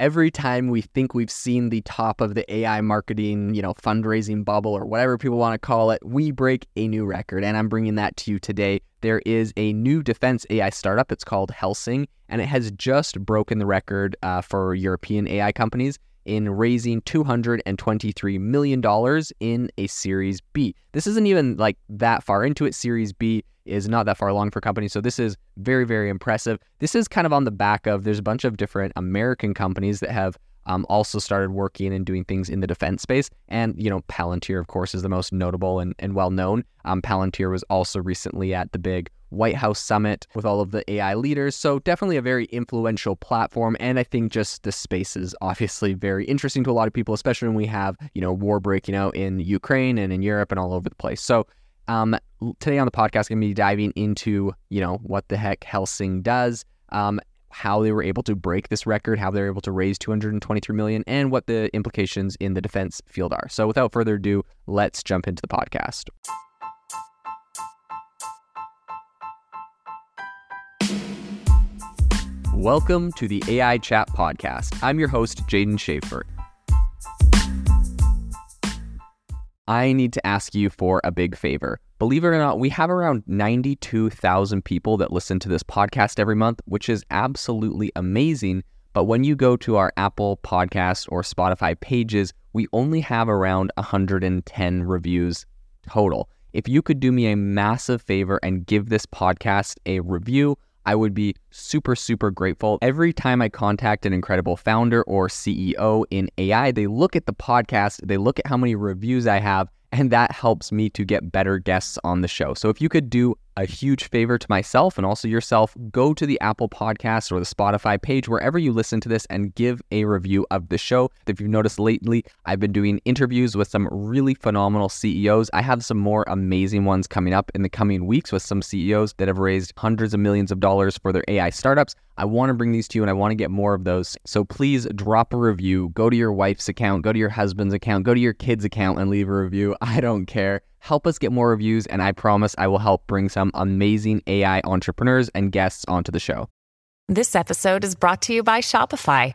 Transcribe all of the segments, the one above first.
every time we think we've seen the top of the AI marketing, you know, fundraising bubble or whatever people want to call it, we break a new record. And I'm bringing that to you today. There is a new defense AI startup. It's called Helsing, and it has just broken the record uh, for European AI companies in raising $223 million in a Series B. This isn't even like that far into it. Series B is not that far along for companies. So this is very, very impressive. This is kind of on the back of there's a bunch of different American companies that have um, also started working and doing things in the defense space. And, you know, Palantir, of course, is the most notable and, and well known. Um, Palantir was also recently at the big White House summit with all of the AI leaders. So definitely a very influential platform. And I think just the space is obviously very interesting to a lot of people, especially when we have, you know, war breaking out in Ukraine and in Europe and all over the place. So um, today on the podcast, I'm going to be diving into, you know, what the heck Helsing does, um, how they were able to break this record, how they were able to raise 223 million, and what the implications in the defense field are. So without further ado, let's jump into the podcast. Welcome to the AI Chat Podcast. I'm your host, Jaeden Schafer. I need to ask you for a big favor. Believe it or not, we have around 92,000 people that listen to this podcast every month, which is absolutely amazing. But when you go to our Apple Podcast or Spotify pages, we only have around 110 reviews total. If you could do me a massive favor and give this podcast a review, I would be super, super grateful. Every time I contact an incredible founder or CEO in AI, they look at the podcast, they look at how many reviews I have, and that helps me to get better guests on the show. So if you could do a huge favor to myself and also yourself, go to the Apple Podcast or the Spotify page, wherever you listen to this, and give a review of the show. If you've noticed lately, I've been doing interviews with some really phenomenal CEOs. I have some more amazing ones coming up in the coming weeks with some CEOs that have raised hundreds of millions of dollars for their AI startups. I want to bring these to you and I want to get more of those. So please drop a review. Go to your wife's account, go to your husband's account, go to your kid's account and leave a review. I don't care. Help us get more reviews, and I promise I will help bring some amazing AI entrepreneurs and guests onto the show. This episode is brought to you by Shopify.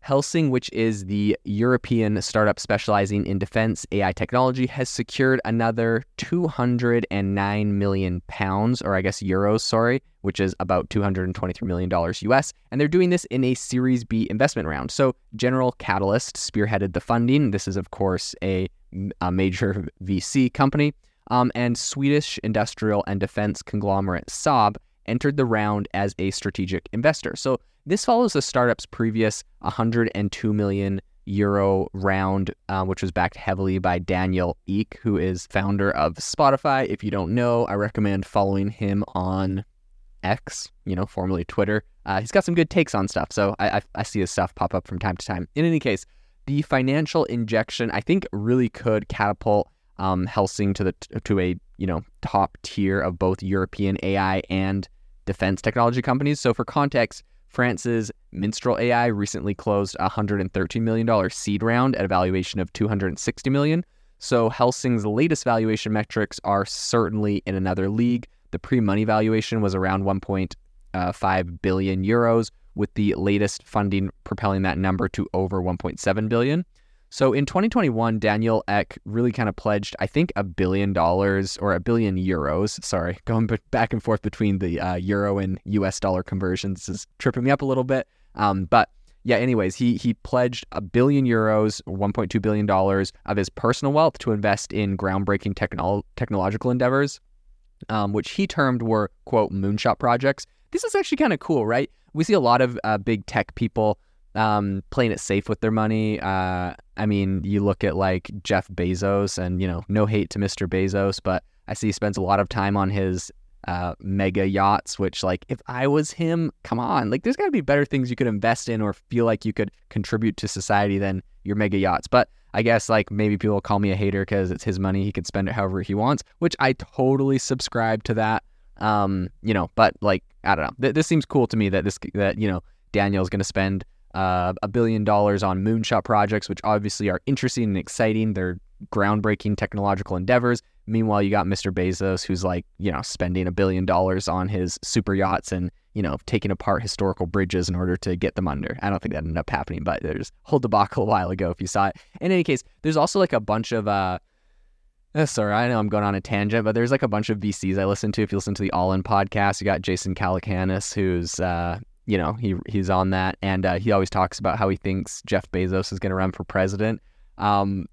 Helsing, which is the European startup specializing in defense AI technology, has secured another 209 million pounds, or I guess euros, sorry, which is about $223 million US. And they're doing this in a Series B investment round. So General Catalyst spearheaded the funding. This is, of course, a, a major VC company. Um, and Swedish industrial and defense conglomerate Saab entered the round as a strategic investor. So this follows the startup's previous 102 million euro round, uh, which was backed heavily by Daniel Ek, who is founder of Spotify. If you don't know, I recommend following him on X, you know, formerly Twitter. Uh, he's got some good takes on stuff, so I, I, I see his stuff pop up from time to time. In any case, the financial injection I think really could catapult um, Helsing to the to a you know top tier of both European AI and defense technology companies. So for context, France's Mistral AI recently closed a $113 million seed round at a valuation of 260 million. So Helsing's latest valuation metrics are certainly in another league. The pre-money valuation was around 1.5 uh, euros, with the latest funding propelling that number to over 1.7 billion. So in 2021, Daniel Ek really kind of pledged, I think, a billion dollars or a billion euros. Sorry, going back and forth between the uh, euro and US dollar conversions is tripping me up a little bit. Um, but yeah, anyways, he he pledged a billion euros, 1.2 billion dollars of his personal wealth to invest in groundbreaking technolo- technological endeavors, um, which he termed were quote moonshot projects. This is actually kind of cool, right? We see a lot of uh, big tech people um, playing it safe with their money. Uh, I mean, you look at like Jeff Bezos, and you know, no hate to Mr. Bezos, but I see he spends a lot of time on his uh, mega yachts. Which, like, if I was him, come on, like, there's got to be better things you could invest in or feel like you could contribute to society than your mega yachts. But I guess like maybe people call me a hater because it's his money. He can spend it however he wants, which I totally subscribe to that. Um, you know, but like I don't know. Th- this seems cool to me that this that you know Daniel's going to spend uh, a billion dollars on moonshot projects, which obviously are interesting and exciting. They're groundbreaking technological endeavors. Meanwhile, you got Mr. Bezos, who's like, you know, spending a billion dollars on his super yachts and, you know, taking apart historical bridges in order to get them under. I don't think that ended up happening, but there's a whole debacle a while ago if you saw it. In any case, there's also like a bunch of, uh, uh, sorry, I know I'm going on a tangent, but there's like a bunch of VCs I listen to. If you listen to the All In podcast, you got Jason Calacanis, who's, uh, you know, he he's on that, and uh, he always talks about how he thinks Jeff Bezos is going to run for president. Um,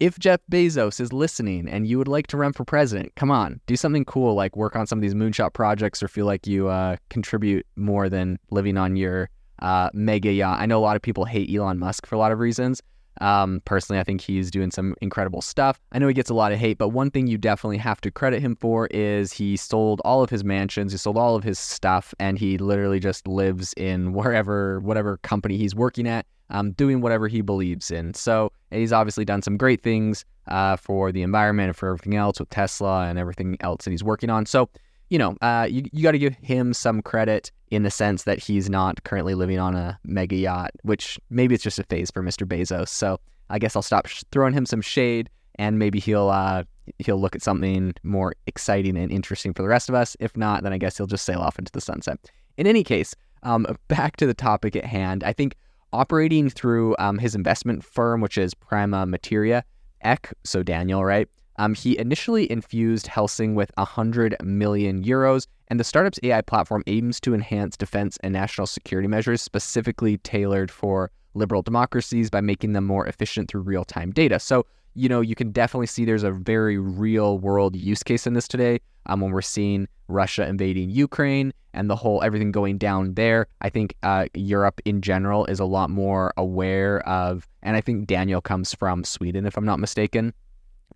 if Jeff Bezos is listening and you would like to run for president, come on, do something cool like work on some of these moonshot projects or feel like you uh, contribute more than living on your uh, mega yacht. I know a lot of people hate Elon Musk for a lot of reasons. Um, personally, I think he's doing some incredible stuff. I know he gets a lot of hate, but one thing you definitely have to credit him for is he sold all of his mansions, he sold all of his stuff, and he literally just lives in wherever, whatever company he's working at um, doing whatever he believes in. So he's obviously done some great things uh, for the environment and for everything else with Tesla and everything else that he's working on. So, you know, uh, you, you got to give him some credit in the sense that he's not currently living on a mega yacht, which maybe it's just a phase for Mr. Bezos. So I guess I'll stop sh- throwing him some shade and maybe he'll uh, he'll look at something more exciting and interesting for the rest of us. If not, then I guess he'll just sail off into the sunset. In any case, um, back to the topic at hand. I think operating through um, his investment firm, which is Prima Materia, Ek, so Daniel, right? Um, he initially infused Helsing with 100 million euros, and the startup's AI platform aims to enhance defense and national security measures specifically tailored for liberal democracies by making them more efficient through real time data. So, you know, you can definitely see there's a very real world use case in this today um, when we're seeing Russia invading Ukraine and the whole everything going down there. I think uh, Europe in general is a lot more aware of, and I think Daniel comes from Sweden, if I'm not mistaken.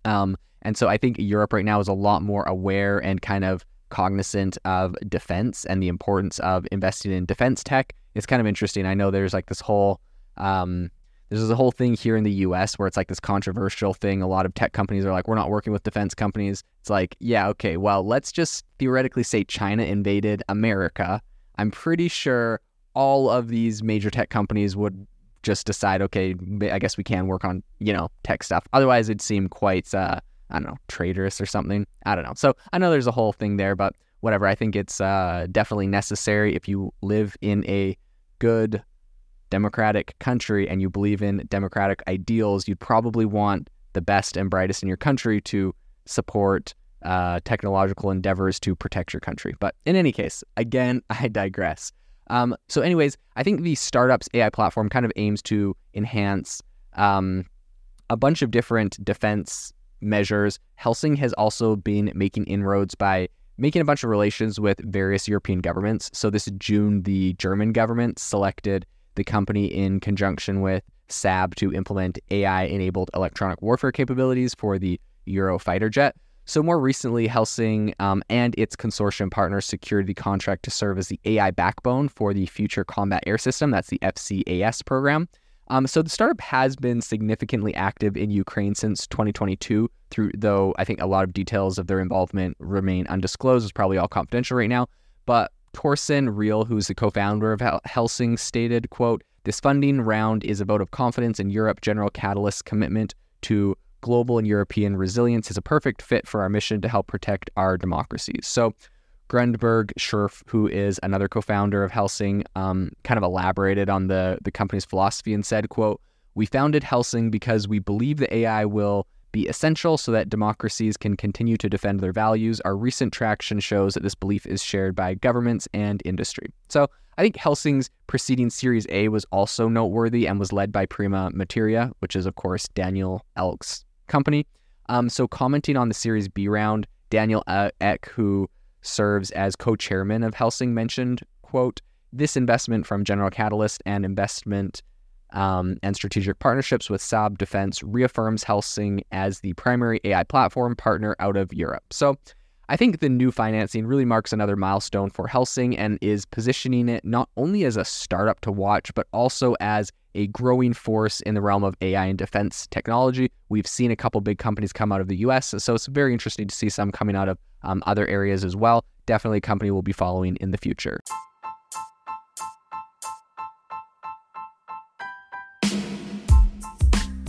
Um, and so I think Europe right now is a lot more aware and kind of cognizant of defense and the importance of investing in defense tech. It's kind of interesting. I know there's like this whole um, there's a whole thing here in the US where it's like this controversial thing. A lot of tech companies are like, we're not working with defense companies. It's like, yeah, okay, well, let's just theoretically say China invaded America. I'm pretty sure all of these major tech companies would just decide, okay, I guess we can work on, you know, tech stuff. Otherwise, it'd seem quite, uh, I don't know, traitorous or something. I don't know. So I know there's a whole thing there, but whatever. I think it's uh, definitely necessary if you live in a good democratic country and you believe in democratic ideals, you'd probably want the best and brightest in your country to support uh, technological endeavors to protect your country. But in any case, again, I digress. Um, so, anyways, I think the startups AI platform kind of aims to enhance um, a bunch of different defense measures. Helsing has also been making inroads by making a bunch of relations with various European governments. So, this June, the German government selected the company in conjunction with Saab to implement AI enabled electronic warfare capabilities for the Eurofighter jet. So, more recently, Helsing um, and its consortium partners secured the contract to serve as the AI backbone for the Future Combat Air System. That's the FCAS program. Um, so, the startup has been significantly active in Ukraine since 2022, through, though I think a lot of details of their involvement remain undisclosed. It's probably all confidential right now. But Torsten Reil, who's the co-founder of Helsing, stated, quote, this funding round is a vote of confidence in Europe. General Catalyst's commitment to global and European resilience is a perfect fit for our mission to help protect our democracies. So Gundbert Scherf, who is another co-founder of Helsing, um, kind of elaborated on the, the company's philosophy and said, quote, we founded Helsing because we believe the AI will be essential so that democracies can continue to defend their values. Our recent traction shows that this belief is shared by governments and industry. So I think Helsing's preceding Series A was also noteworthy and was led by Prima Materia, which is, of course, Daniel Ek's company. Um, so commenting on the Series B round, Daniel Ek, who serves as co-chairman of Helsing, mentioned, quote, this investment from General Catalyst and investment um, and strategic partnerships with Saab Defense reaffirms Helsing as the primary AI platform partner out of Europe. So I think the new financing really marks another milestone for Helsing and is positioning it not only as a startup to watch, but also as a growing force in the realm of AI and defense technology. We've seen a couple big companies come out of the US, so it's very interesting to see some coming out of um, other areas as well. Definitely a company we'll be following in the future.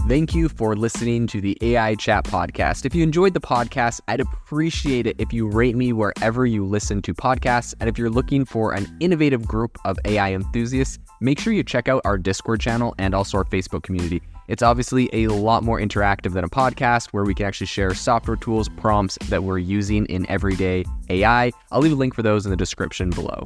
Thank you for listening to the AI Chat podcast. If you enjoyed the podcast, I'd appreciate it if you rate me wherever you listen to podcasts. And if you're looking for an innovative group of AI enthusiasts, make sure you check out our Discord channel and also our Facebook community. It's obviously a lot more interactive than a podcast where we can actually share software tools, prompts that we're using in everyday AI. I'll leave a link for those in the description below.